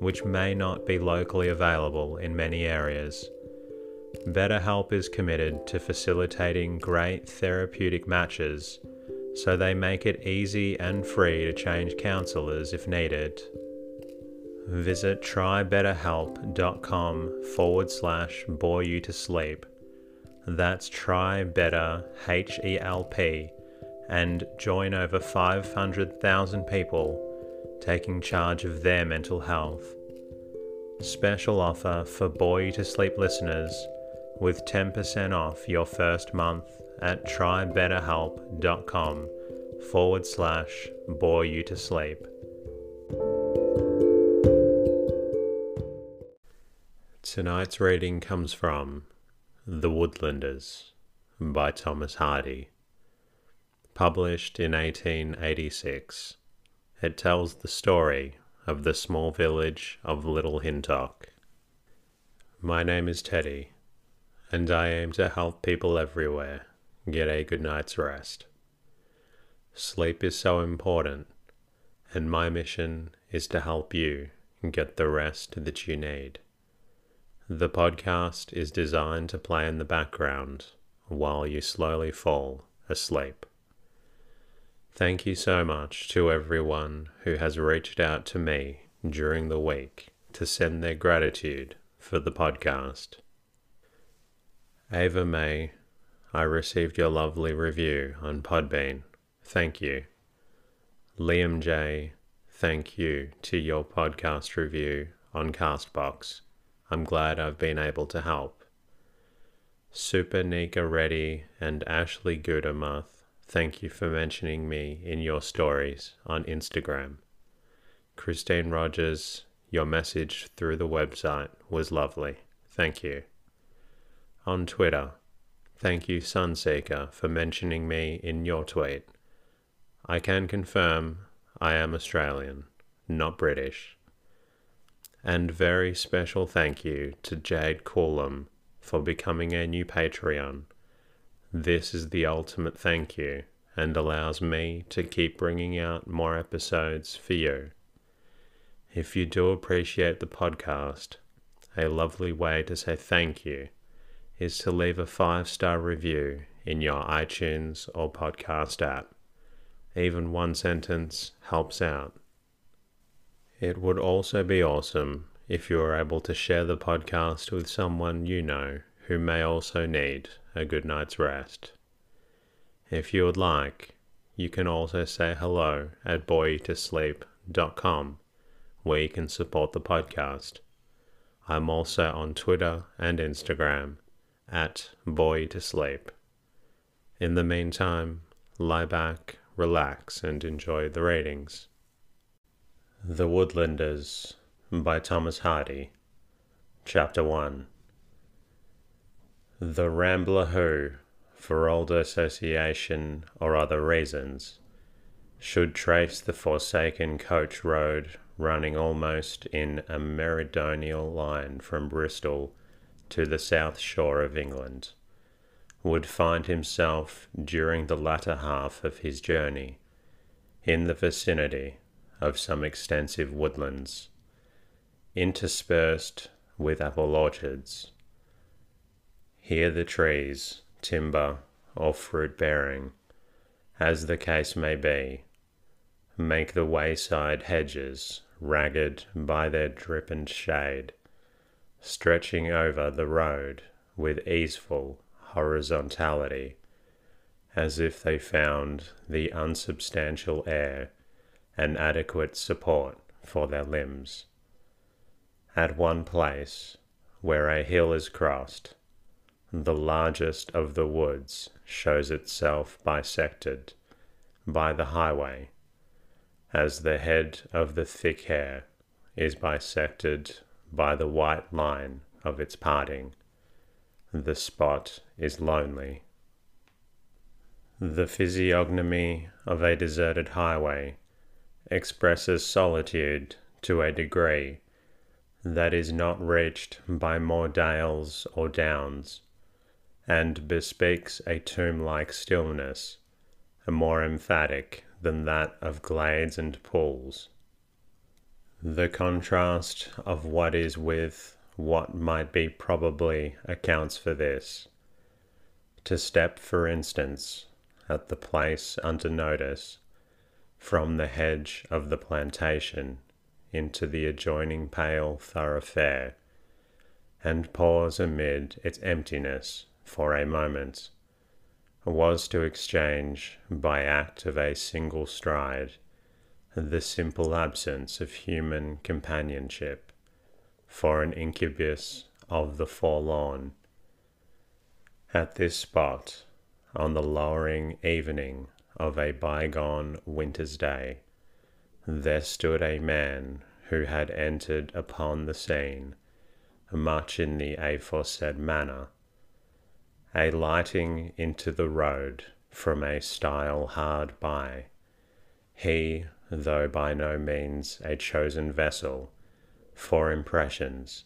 which may not be locally available in many areas. BetterHelp is committed to facilitating great therapeutic matches, so they make it easy and free to change counselors if needed. Visit trybetterhelp.com forward slash bore you to sleep. That's try better H E L P and join over 500,000 people taking charge of their mental health. Special offer for Boy to Sleep listeners with 10% off your first month at trybetterhelp.com forward slash bore you to sleep. Tonight's reading comes from The Woodlanders by Thomas Hardy. Published in 1886. It tells the story of the small village of Little Hintock. My name is Teddy, and I aim to help people everywhere get a good night's rest. Sleep is so important, and my mission is to help you get the rest that you need. The podcast is designed to play in the background while you slowly fall asleep. Thank you so much to everyone who has reached out to me during the week to send their gratitude for the podcast. Ava May, I received your lovely review on Podbean. Thank you. Liam J, thank you to your podcast review on Castbox. I'm glad I've been able to help. Super Nika Reddy and Ashley Gudermuth Thank you for mentioning me in your stories on Instagram. Christine Rogers, your message through the website was lovely. Thank you. On Twitter, thank you Sunseeker for mentioning me in your tweet. I can confirm I am Australian, not British. And very special thank you to Jade Coolum for becoming a new Patreon this is the ultimate thank you and allows me to keep bringing out more episodes for you. If you do appreciate the podcast, a lovely way to say thank you is to leave a five star review in your iTunes or podcast app. Even one sentence helps out. It would also be awesome if you were able to share the podcast with someone you know who may also need a good night's rest. If you would like, you can also say hello at boretosleep.com where you can support the podcast. I'm also on Twitter and Instagram at Boy to Sleep. In the meantime, lie back, relax, and enjoy the readings. The Woodlanders by Thomas Hardy, Chapter 1 the Rambler who, for old association or other reasons, should trace the forsaken coach road running almost in a meridional line from Bristol to the south shore of England, would find himself during the latter half of his journey in the vicinity of some extensive woodlands, interspersed with apple orchards. Here the trees, timber, or fruit bearing, as the case may be, make the wayside hedges ragged by their drippant shade, stretching over the road with easeful horizontality, as if they found the unsubstantial air an adequate support for their limbs. At one place, where a hill is crossed, the largest of the woods shows itself bisected by the highway, as the head of the thick hair is bisected by the white line of its parting. The spot is lonely. The physiognomy of a deserted highway expresses solitude to a degree that is not reached by more dales or downs and bespeaks a tomb like stillness, more emphatic than that of glades and pools. The contrast of what is with what might be probably accounts for this. To step, for instance, at the place under notice, from the hedge of the plantation into the adjoining pale thoroughfare, and pause amid its emptiness for a moment was to exchange, by act of a single stride, the simple absence of human companionship for an incubus of the forlorn. At this spot, on the lowering evening of a bygone winter's day, there stood a man who had entered upon the scene much in the aforesaid manner a lighting into the road from a stile hard by. He, though by no means a chosen vessel for impressions,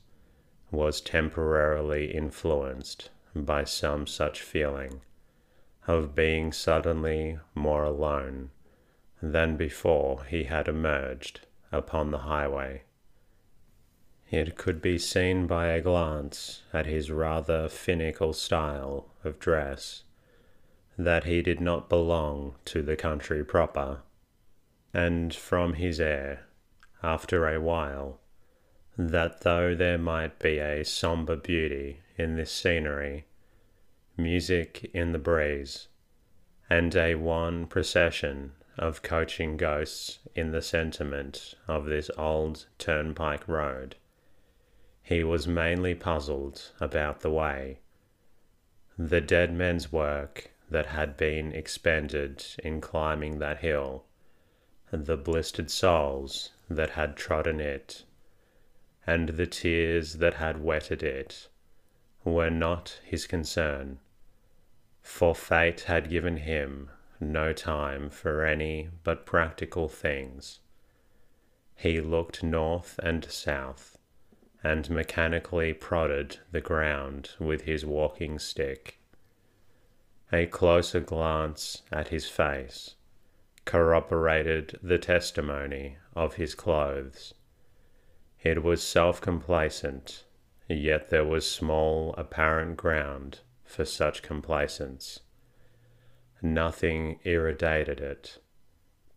was temporarily influenced by some such feeling of being suddenly more alone than before he had emerged upon the highway. It could be seen by a glance at his rather finical style of dress that he did not belong to the country proper, and from his air, after a while, that though there might be a sombre beauty in this scenery, music in the breeze, and a wan procession of coaching ghosts in the sentiment of this old turnpike road, he was mainly puzzled about the way. The dead men's work that had been expended in climbing that hill, the blistered soles that had trodden it, and the tears that had wetted it, were not his concern, for fate had given him no time for any but practical things. He looked north and south and mechanically prodded the ground with his walking stick. A closer glance at his face corroborated the testimony of his clothes. It was self complacent, yet there was small apparent ground for such complacence. Nothing irradiated it.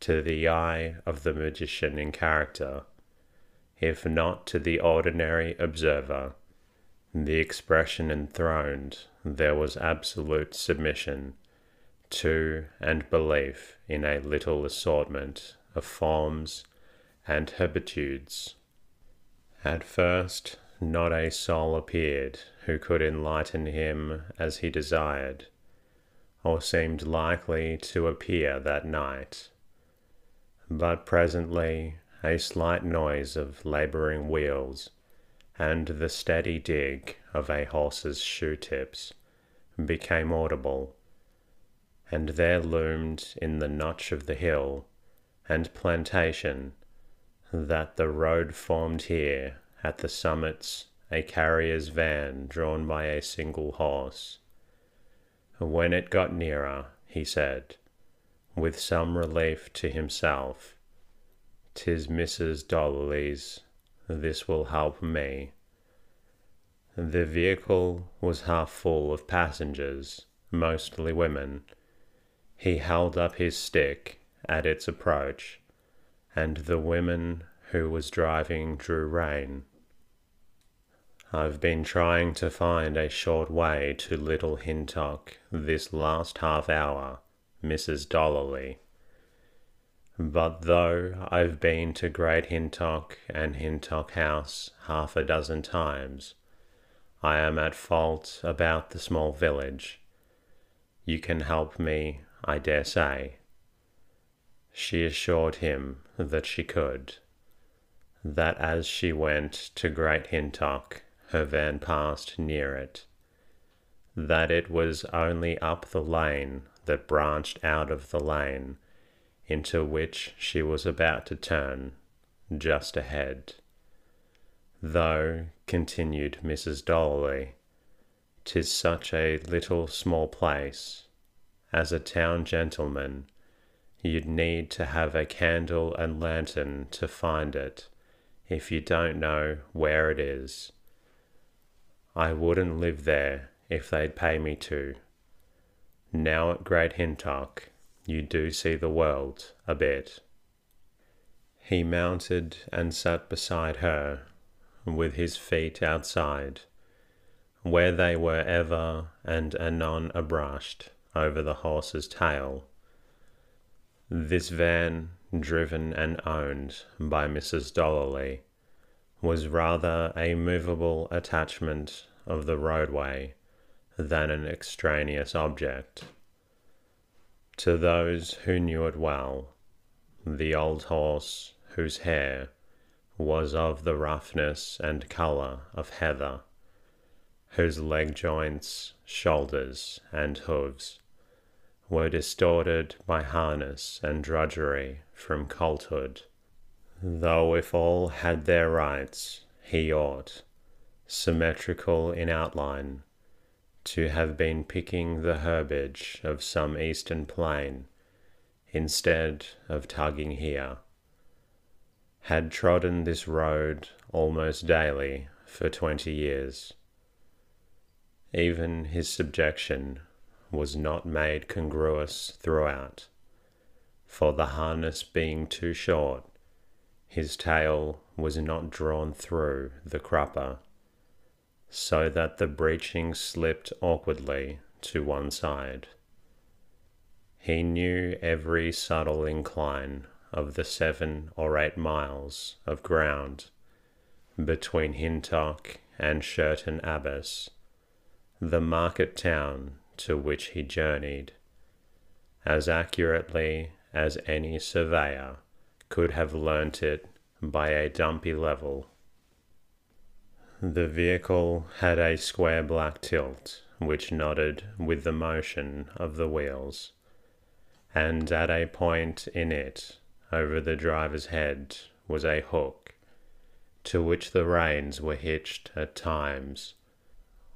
To the eye of the magician in character, if not to the ordinary observer. The expression enthroned there was absolute submission to and belief in a little assortment of forms and habitudes. At first, not a soul appeared who could enlighten him as he desired, or seemed likely to appear that night. But presently a slight noise of labouring wheels, and the steady dig of a horse's shoe tips became audible, and there loomed in the notch of the hill and plantation that the road formed here at the summits a carrier's van drawn by a single horse. When it got nearer, he said, with some relief to himself, "'Tis Mrs. Dollery's. This will help me." The vehicle was half full of passengers, mostly women. He held up his stick at its approach, and the women who was driving drew rein. I've been trying to find a short way to Little Hintock this last half hour, Mrs. Dollery. But though I've been to Great Hintock and Hintock House half a dozen times, I am at fault about the small village. You can help me, I dare say. She assured him that she could, that as she went to Great Hintock, her van passed near it, that it was only up the lane that branched out of the lane into which she was about to turn, just ahead. Though, continued Mrs. Dollery, tis such a little small place, as a town gentleman, you'd need to have a candle and lantern to find it if you don't know where it is. I wouldn't live there if they'd pay me to. Now at Great Hintock, you do see the world a bit. He mounted and sat beside her with his feet outside, where they were ever and anon abrushed over the horse's tail. This van, driven and owned by Mrs. Dollery, was rather a movable attachment of the roadway than an extraneous object. To those who knew it well, the old horse whose hair was of the roughness and colour of heather, whose leg joints, shoulders, and hoofs were distorted by harness and drudgery from colthood, though if all had their rights, he ought, symmetrical in outline, to have been picking the herbage of some eastern plain instead of tugging here had trodden this road almost daily for twenty years. Even his subjection was not made congruous throughout, for the harness being too short, his tail was not drawn through the crupper, so that the breeching slipped awkwardly to one side. He knew every subtle incline of the seven or eight miles of ground between Hintock and Sherton Abbas, the market town to which he journeyed, as accurately as any surveyor could have learnt it by a dumpy level. The vehicle had a square black tilt which nodded with the motion of the wheels, and at a point in it over the driver's head was a hook, to which the reins were hitched at times,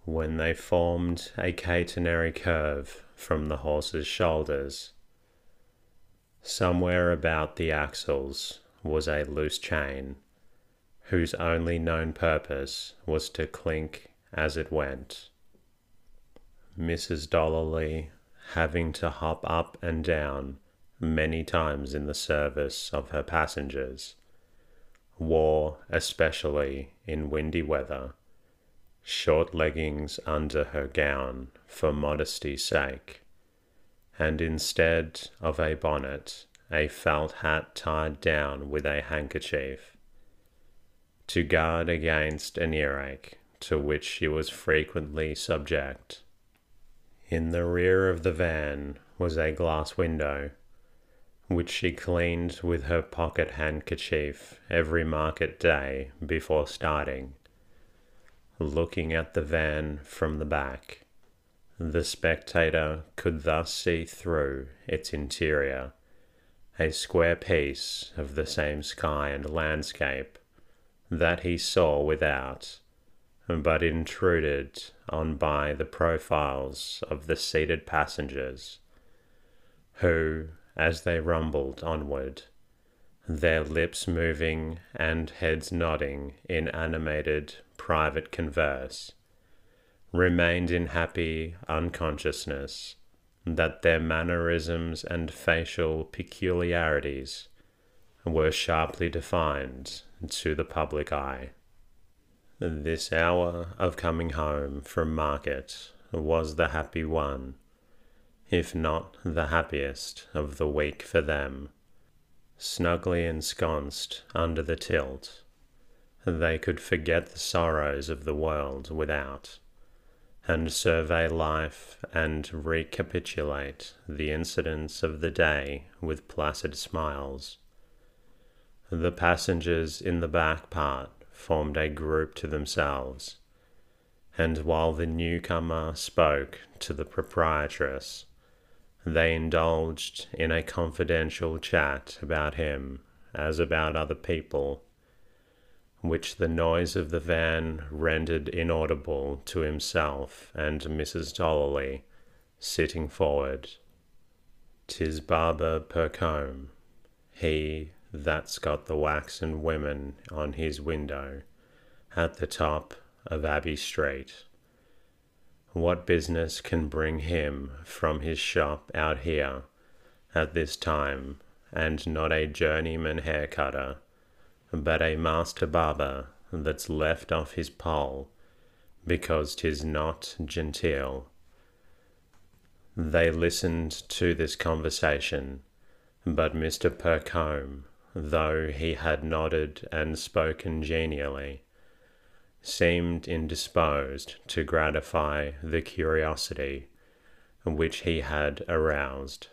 when they formed a catenary curve from the horse's shoulders. Somewhere about the axles was a loose chain, whose only known purpose was to clink as it went. Mrs. Dollery, having to hop up and down many times in the service of her passengers, wore, especially in windy weather, short leggings under her gown for modesty's sake, and instead of a bonnet, a felt hat tied down with a handkerchief, to guard against an earache to which she was frequently subject. In the rear of the van was a glass window which she cleaned with her pocket handkerchief every market day before starting. Looking at the van from the back, the spectator could thus see through its interior a square piece of the same sky and landscape that he saw without, but intruded on by the profiles of the seated passengers, who, as they rumbled onward, their lips moving and heads nodding in animated private converse, remained in happy unconsciousness that their mannerisms and facial peculiarities were sharply defined to the public eye. This hour of coming home from market was the happy one, if not the happiest of the week for them. Snugly ensconced under the tilt, they could forget the sorrows of the world without and survey life and recapitulate the incidents of the day with placid smiles. The passengers in the back part formed a group to themselves, and while the newcomer spoke to the proprietress, they indulged in a confidential chat about him as about other people which the noise of the van rendered inaudible to himself and Mrs. Dollery, sitting forward. "'Tis Barber Percombe, he that's got the waxen women on his window, at the top of Abbey Street. What business can bring him from his shop out here at this time, and not a journeyman hair cutter?" but a master barber that's left off his pole because 'tis not genteel. They listened to this conversation, but Mr. Percombe, though he had nodded and spoken genially, seemed indisposed to gratify the curiosity which he had aroused,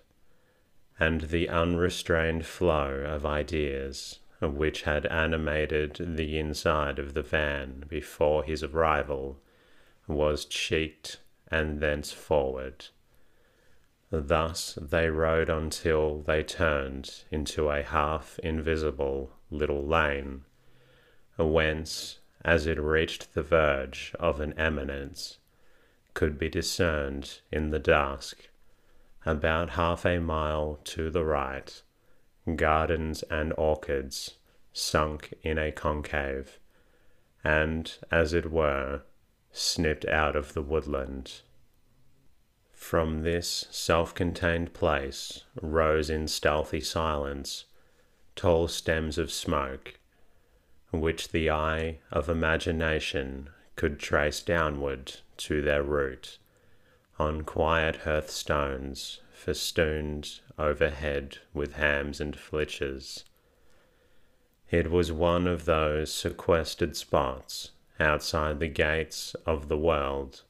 and the unrestrained flow of ideas which had animated the inside of the van before his arrival, was checked and thenceforward. Thus they rode until they turned into a half invisible little lane, whence, as it reached the verge of an eminence, could be discerned in the dusk, about half a mile to the right, gardens and orchards sunk in a concave, and, as it were, snipped out of the woodland. From this self contained place rose in stealthy silence tall stems of smoke, which the eye of imagination could trace downward to their root, on quiet hearthstones festooned overhead with hams and flitches. It was one of those sequestered spots outside the gates of the world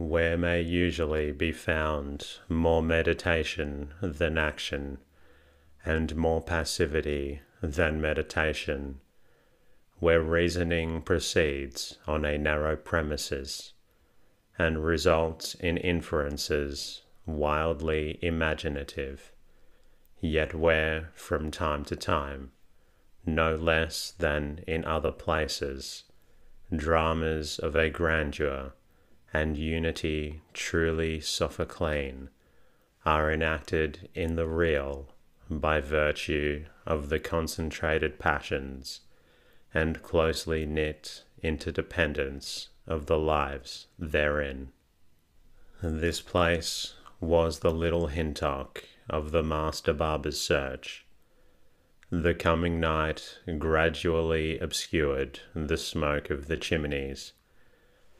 where may usually be found more meditation than action, and more passivity than meditation, where reasoning proceeds on a narrow premises and results in inferences wildly imaginative, yet where, from time to time, no less than in other places, dramas of a grandeur and unity truly Sophoclean are enacted in the real by virtue of the concentrated passions and closely knit interdependence of the lives therein. This place was the little Hintock of the master barber's search. The coming night gradually obscured the smoke of the chimneys,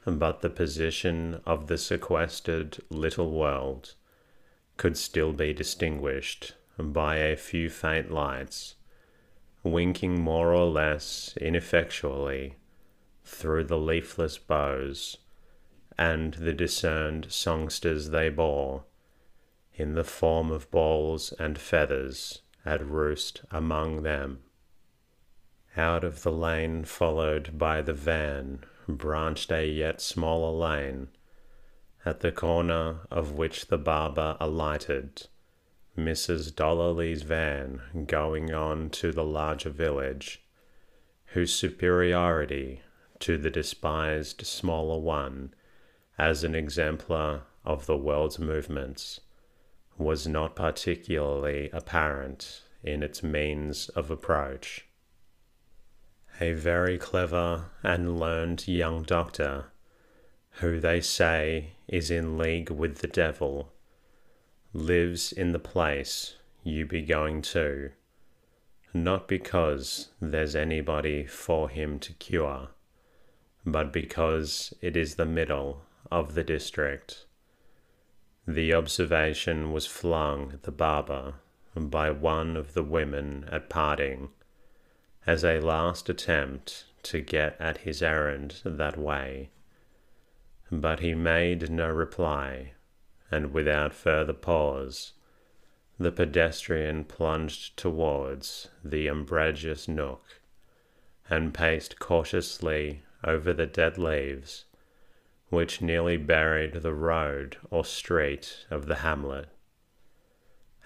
but the position of the sequestered little world could still be distinguished by a few faint lights, winking more or less ineffectually through the leafless boughs and the discerned songsters they bore, in the form of balls and feathers at roost among them. Out of the lane followed by the van branched a yet smaller lane, at the corner of which the barber alighted, Mrs. Dollery's van going on to the larger village, whose superiority to the despised smaller one as an exemplar of the world's movements was not particularly apparent in its means of approach. A very clever and learned young doctor, who they say is in league with the devil, lives in the place you be going to, not because there's anybody for him to cure, but because it is the middle of the district. The observation was flung at the barber by one of the women at parting, as a last attempt to get at his errand that way. But he made no reply, and without further pause, the pedestrian plunged towards the umbrageous nook, and paced cautiously over the dead leaves which nearly buried the road or street of the hamlet.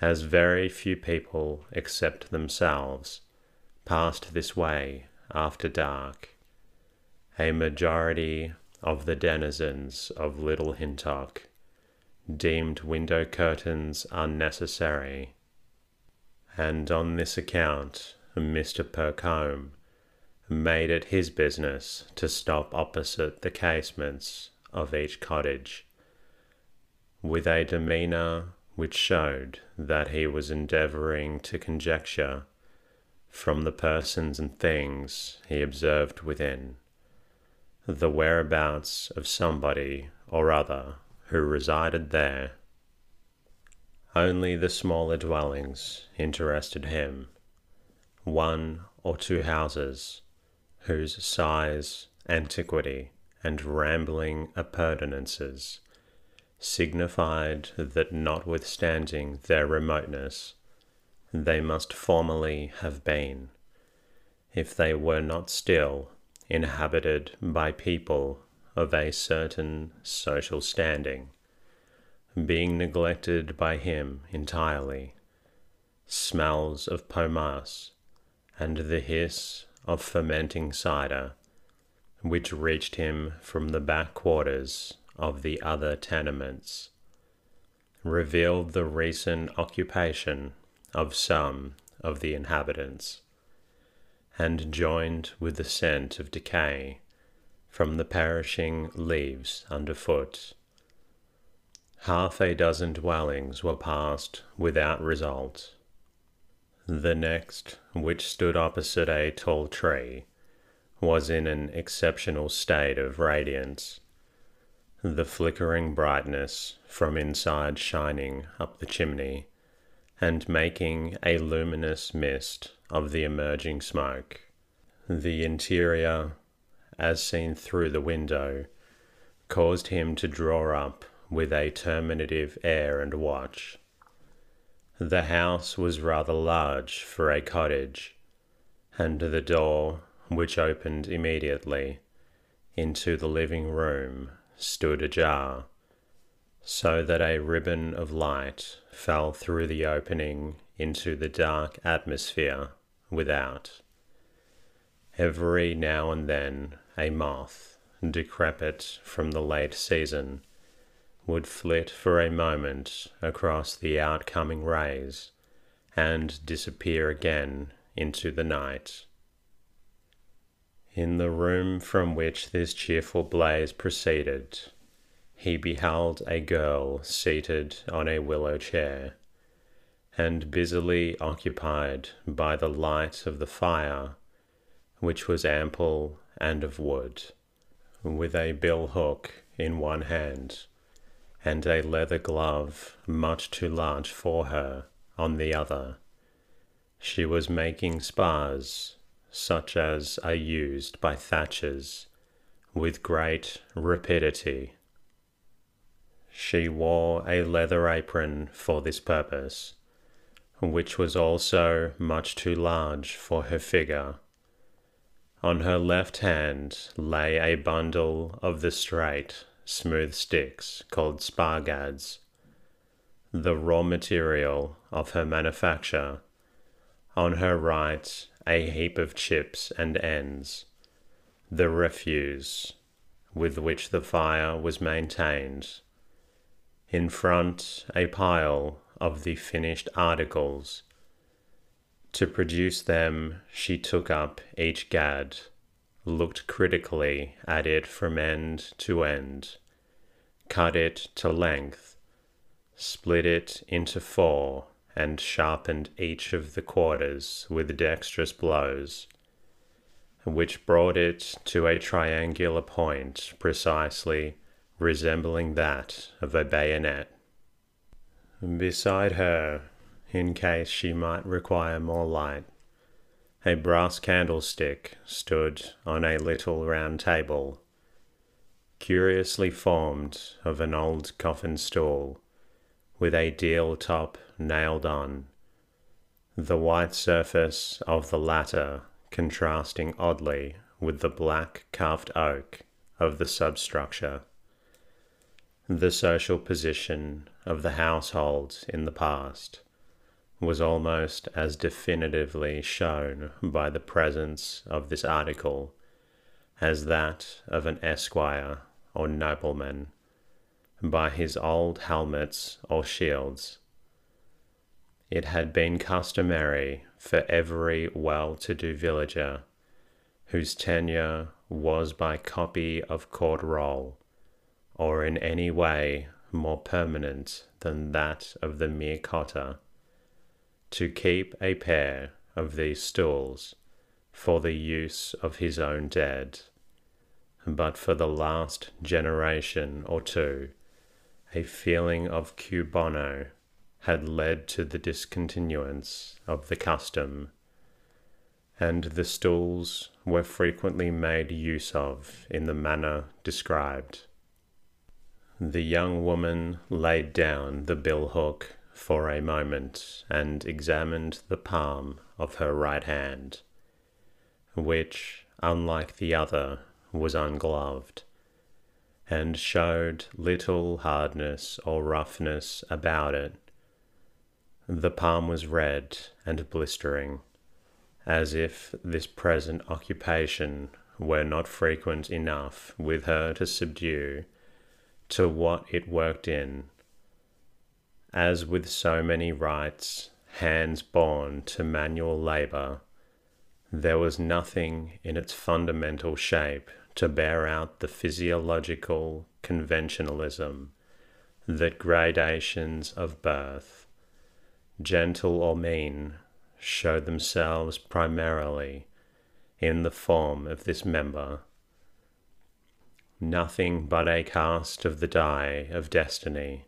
As very few people except themselves passed this way after dark, a majority of the denizens of Little Hintock deemed window curtains unnecessary, and on this account Mr. Percombe made it his business to stop opposite the casements of each cottage, with a demeanour which showed that he was endeavouring to conjecture, from the persons and things he observed within, the whereabouts of somebody or other who resided there. Only the smaller dwellings interested him, one or two houses, whose size, antiquity, and rambling appurtenances signified that notwithstanding their remoteness, they must formerly have been, if they were not still, inhabited by people of a certain social standing, being neglected by him entirely. Smells of pomace and the hiss of fermenting cider which reached him from the back quarters of the other tenements, revealed the recent occupation of some of the inhabitants, and joined with the scent of decay from the perishing leaves underfoot. Half a dozen dwellings were passed without result. The next, which stood opposite a tall tree, was in an exceptional state of radiance, the flickering brightness from inside shining up the chimney and making a luminous mist of the emerging smoke. The interior, as seen through the window, caused him to draw up with a terminative air and watch. The house was rather large for a cottage, and the door which opened immediately into the living room, stood ajar, so that a ribbon of light fell through the opening into the dark atmosphere without. Every now and then a moth, decrepit from the late season, would flit for a moment across the outcoming rays and disappear again into the night. In the room from which this cheerful blaze proceeded, he beheld a girl seated on a willow chair, and busily occupied by the light of the fire, which was ample and of wood, with a bill hook in one hand, and a leather glove much too large for her on the other. She was making spars such as are used by thatchers with great rapidity. She wore a leather apron for this purpose, which was also much too large for her figure. On her left hand lay a bundle of the straight, smooth sticks called spargads, the raw material of her manufacture. On her right a heap of chips and ends, the refuse with which the fire was maintained. In front, a pile of the finished articles. To produce them, she took up each gad, looked critically at it from end to end, cut it to length, split it into four, and sharpened each of the quarters with dexterous blows, which brought it to a triangular point precisely resembling that of a bayonet. Beside her, in case she might require more light, a brass candlestick stood on a little round table, curiously formed of an old coffin stool, with a deal top nailed on, the white surface of the latter contrasting oddly with the black carved oak of the substructure. The social position of the households in the past was almost as definitively shown by the presence of this article as that of an esquire or nobleman by his old helmets or shields. It had been customary for every well to do villager whose tenure was by copy of court roll or in any way more permanent than that of the mere cotter, to keep a pair of these stools for the use of his own dead. But for the last generation or two, a feeling of cui bono had led to the discontinuance of the custom, and the stools were frequently made use of in the manner described. The young woman laid down the billhook for a moment and examined the palm of her right hand, which, unlike the other, was ungloved, and showed little hardness or roughness about it. The palm was red and blistering, as if this present occupation were not frequent enough with her to subdue to what it worked in. As with so many rights, hands born to manual labour, there was nothing in its fundamental shape to bear out the physiological conventionalism that gradations of birth, gentle or mean, show themselves primarily in the form of this member nothing but a cast of the die of destiny,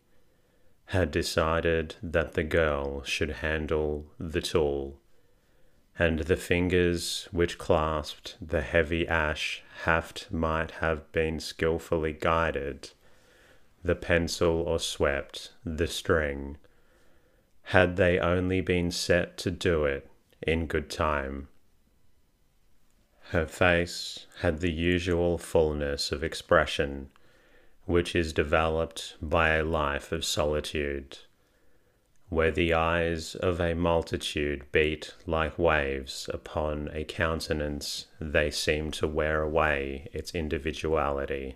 had decided that the girl should handle the tool, and the fingers which clasped the heavy ash haft might have been skilfully guided, the pencil or swept the string, had they only been set to do it in good time. Her face had the usual fullness of expression which is developed by a life of solitude, where the eyes of a multitude beat like waves upon a countenance they seem to wear away its individuality.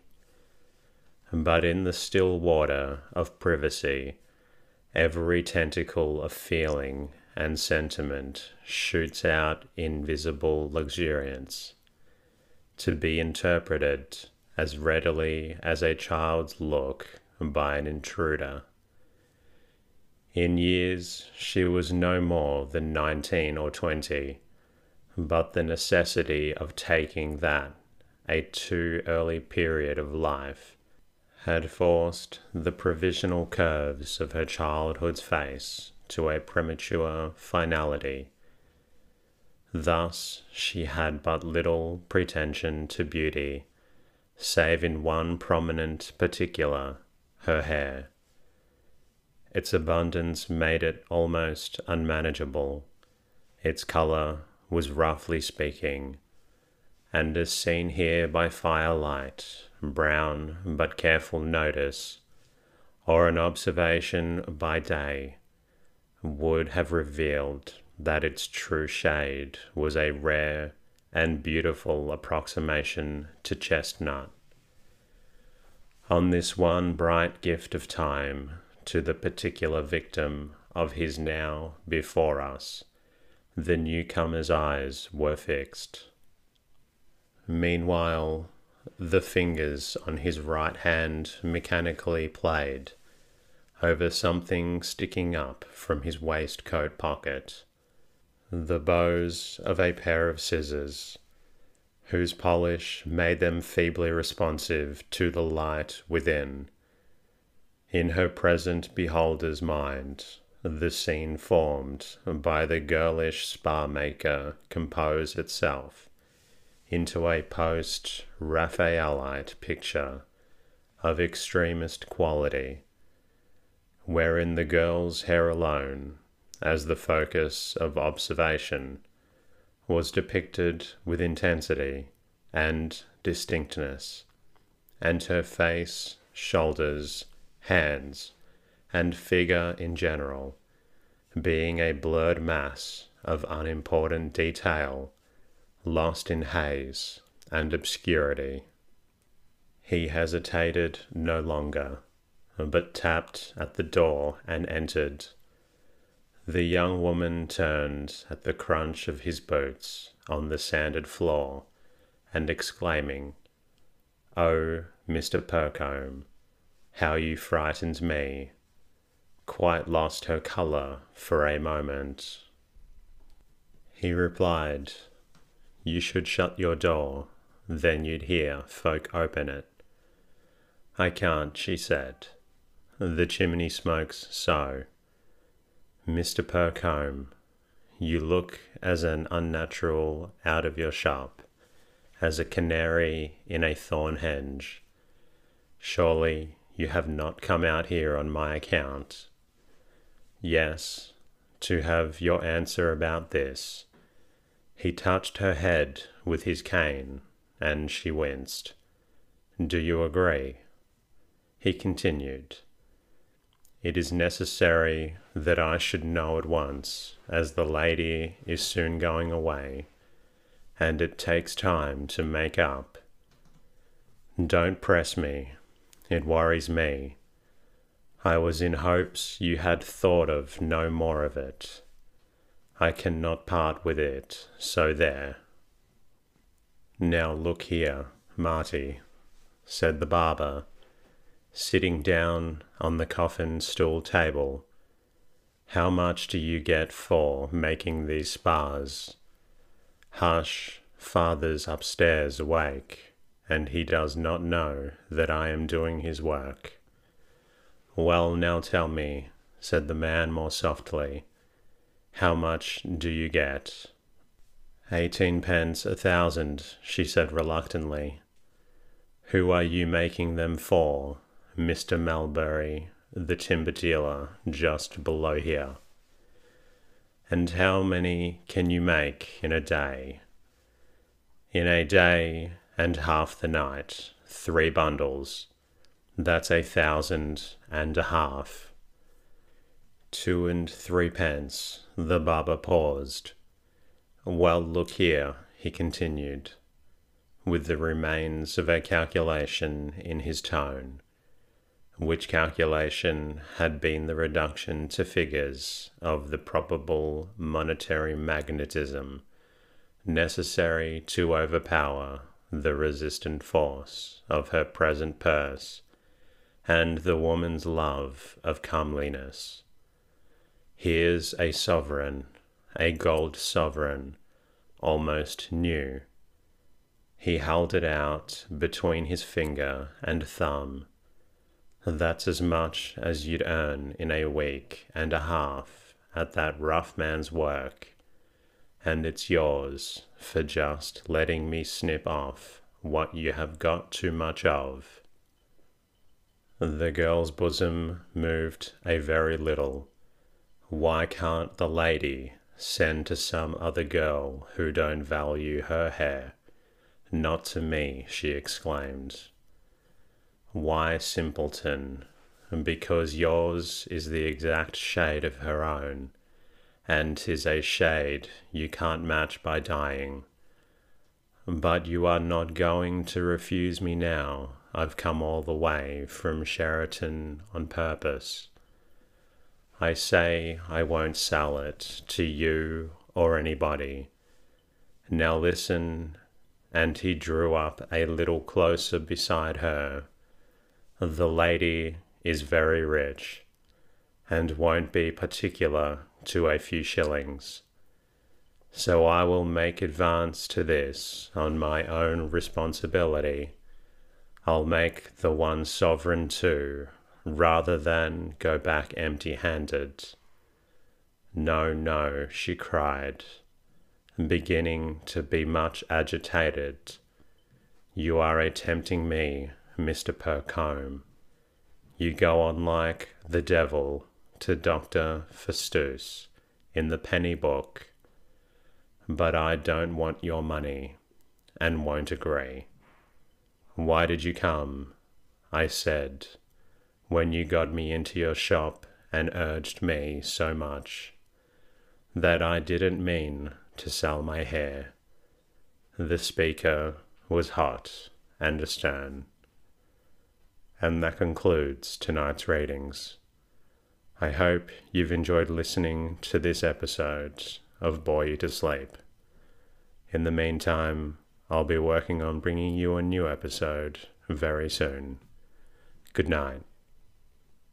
But in the still water of privacy, every tentacle of feeling and sentiment shoots out invisible luxuriance, to be interpreted as readily as a child's look by an intruder. In years, she was no more than nineteen or twenty, but the necessity of taking that a too early period of life had forced the provisional curves of her childhood's face to a premature finality. Thus she had but little pretension to beauty, save in one prominent particular, her hair. Its abundance made it almost unmanageable. Its colour was roughly speaking, and as seen here by firelight, brown but careful notice, or an observation by day, would have revealed that its true shade was a rare and beautiful approximation to chestnut. On this one bright gift of time to the particular victim of his now before us, the newcomer's eyes were fixed. Meanwhile, the fingers on his right hand mechanically played over something sticking up from his waistcoat pocket, the bows of a pair of scissors, whose polish made them feebly responsive to the light within. In her present beholder's mind, the scene formed by the girlish spar maker composed itself into a post Raphaelite picture of extremest quality, wherein the girl's hair alone, as the focus of observation, was depicted with intensity and distinctness, and her face, shoulders, hands, and figure in general, being a blurred mass of unimportant detail, lost in haze and obscurity. He hesitated no longer, but tapped at the door and entered. The young woman turned at the crunch of his boots on the sanded floor, and exclaiming, Oh, Mr. Percombe, how you frightened me! quite lost her colour for a moment. He replied, You should shut your door, then you'd hear folk open it. I can't, she said. The chimney smokes so. Mr. Percombe, you look as an unnatural out of your shop, as a canary in a thorn hedge. Surely you have not come out here on my account. Yes, to have your answer about this. He touched her head with his cane, and she winced. Do you agree? He continued. It is necessary that I should know at once, as the lady is soon going away, and it takes time to make up. Don't press me, it worries me. I was in hopes you had thought of no more of it. I cannot part with it, so there. Now look here, Marty, said the barber, sitting down on the coffin stool table. How much do you get for making these spars? Hush, father's upstairs awake, and he does not know that I am doing his work. Well, now tell me, said the man more softly, how much do you get? Eighteen pence a thousand, she said reluctantly. Who are you making them for? Mr. Melbury, the timber dealer just below here. And how many can you make in a day? In a day and half the night, three bundles. That's a thousand and a half. Two and threepence. The barber paused. Well, look here, he continued, with the remains of a calculation in his tone, which calculation had been the reduction to figures of the probable monetary magnetism necessary to overpower the resistant force of her present purse and the woman's love of comeliness. Here's a sovereign, a gold sovereign, almost new. He held it out between his finger and thumb. That's as much as you'd earn in a week and a half at that rough man's work, and it's yours for just letting me snip off what you have got too much of. The girl's bosom moved a very little. Why can't the lady send to some other girl who don't value her hair? Not to me, she exclaimed. Why, simpleton? Because yours is the exact shade of her own, and 'tis a shade you can't match by dyeing. but you are not going to refuse me now. I've come all the way from Sherton on purpose. I say I won't sell it to you or anybody. Now listen, and he drew up a little closer beside her. The lady is very rich, and won't be particular to a few shillings. So I will make advance to this on my own responsibility. I'll make the one sovereign too, rather than go back empty handed. No, no, she cried, beginning to be much agitated. You are attempting me, Mr. Percombe. You go on like the devil to Dr. Faustus in the penny book but I don't want your money and won't agree. Why did you come? I said, when you got me into your shop and urged me so much that I didn't mean to sell my hair. The speaker was hot and astern. And that concludes tonight's readings. I hope you've enjoyed listening to this episode of Bore You to Sleep. In the meantime, I'll be working on bringing you a new episode very soon. Good night.